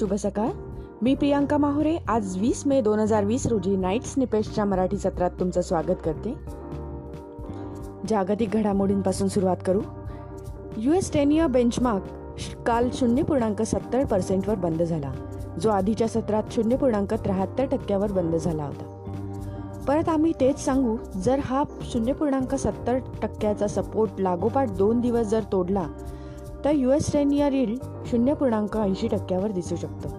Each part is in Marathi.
शुभ सकाळ. मी प्रियांका माहुरे. आज वीस मे दोन हजार वीस रोजी नाईट स्निपेशच्या मराठी सत्रात तुमचं स्वागत करते. जागतिक घडामोडींपासून सुरुवात करू. यू एस टेनिया बेंचमार्क काल शून्य पूर्णांक सत्तर पर्सेंटवर बंद झाला. जो आधीच्या सत्रात शून्य पूर्णांक त्र्याहत्तर टक्क्यावर बंद झाला होता. परत आम्ही तेच सांगू जर हा शून्य पूर्णांक सत्तर टक्क्याचा सपोर्ट लागोपाठ दोन दिवस जर तोडला तर यू एस टेन इयर शून्य पूर्णांक ऐंशी टक्क्यावर दिसू शकतं.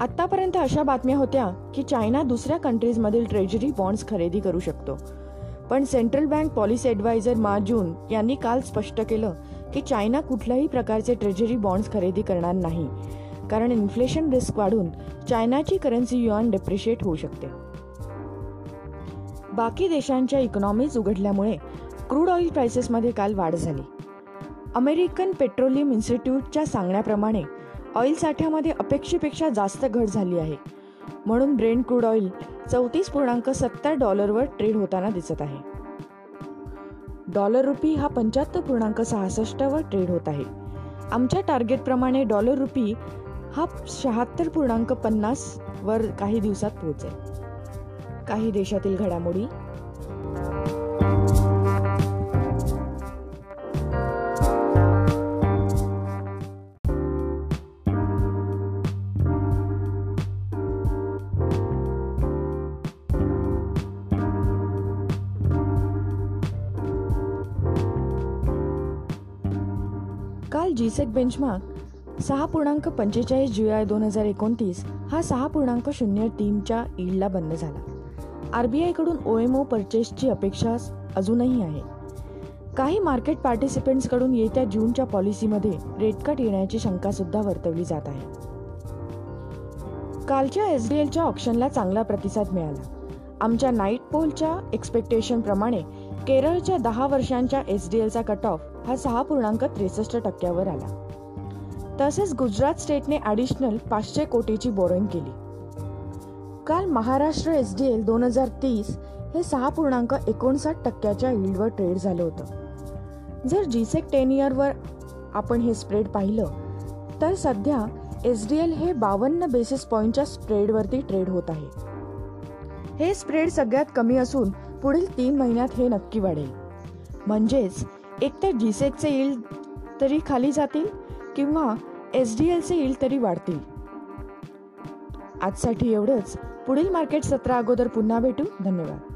आत्तापर्यंत अशा बातम्या होत्या की चायना दुसऱ्या कंट्रीजमधील ट्रेजरी बॉन्ड्स खरेदी करू शकतो. पण सेंट्रल बँक पॉलिसी ॲडवायझर मा जून यांनी काल स्पष्ट केलं की चायना कुठल्याही प्रकारचे ट्रेजरी बॉन्ड्स खरेदी करणार नाही कारण इन्फ्लेशन रिस्क वाढून चायनाची करन्सी युआन डेप्रिशिएट होऊ शकते. बाकी देशांच्या इकॉनॉमीज उघडल्यामुळे क्रूड ऑइल प्राइसेसमध्ये काल वाढ झाली. अमेरिकन पेट्रोलियम इन्स्टिट्यूटच्या सांगण्याप्रमाणे ऑइल साठ्यामध्ये अपेक्षेपेक्षा जास्त घट झाली आहे. म्हणून ब्रेन क्रूड ऑइल चौतीस पूर्णांक सत्तर डॉलरवर ट्रेड होताना दिसत आहे. डॉलर रुपी हा पंच्याहत्तर पूर्णांक सहासष्टवर ट्रेड होत आहे. आमच्या टार्गेटप्रमाणे डॉलर रुपी हा शहात्तर पूर्णांक पन्नासवर काही दिवसात पोहोचेल. काही देशातील घडामोडी. काल जीसेक बेंचमार्क सहा पूर्णांक पंचेचाळीस जुलै दोन हजार एकोणतीस हा सहा पूर्णांक शून्य तीनच्या ईडला बंद झाला. आरबीआयकडून ओ एम ओ परचेसची अपेक्षा अजूनही आहे. काही मार्केट पार्टिसिपेंट्सकडून येत्या जूनच्या पॉलिसीमध्ये रेट कट येण्याची शंकासुद्धा वर्तवली जात आहे. कालच्या एस डी एलच्या ऑप्शनला चांगला प्रतिसाद मिळाला. आमच्या नाईट पोलच्या एक्सपेक्टेशनप्रमाणे प्रमाणे केरळच्या दहा वर्षांच्या एस डी एलचा कट ऑफ हा सहा पूर्णांक त्रेसष्ट टक्क्यावर आला. तसेच गुजरात स्टेटने ॲडिशनल पाचशे कोटीची बोरिंग केली. काल महाराष्ट्र एस डी एल दोन हजार तीस हे सहा पूर्णांक एकोणसाठ टक्क्याच्या यील्डवर ट्रेड झालं होतं. जर जीसेक टेन इयरवर आपण हे स्प्रेड पाहिलं तर सध्या एस डी एल हे बावन्न बेसिस पॉईंटच्या स्प्रेडवरती ट्रेड होत आहे. हे स्प्रेड सगळ्यात कमी असून पुढील तीन महिन्यात हे नक्की वाढेल. म्हणजेच एक तर जीसेकचे येईल तरी खाली जातील किंवा एस डी एलचे येईल तरी वाढतील. आजसाठी एवढंच. पुढील मार्केट सत्रा अगोदर पुन्हा भेटू. धन्यवाद.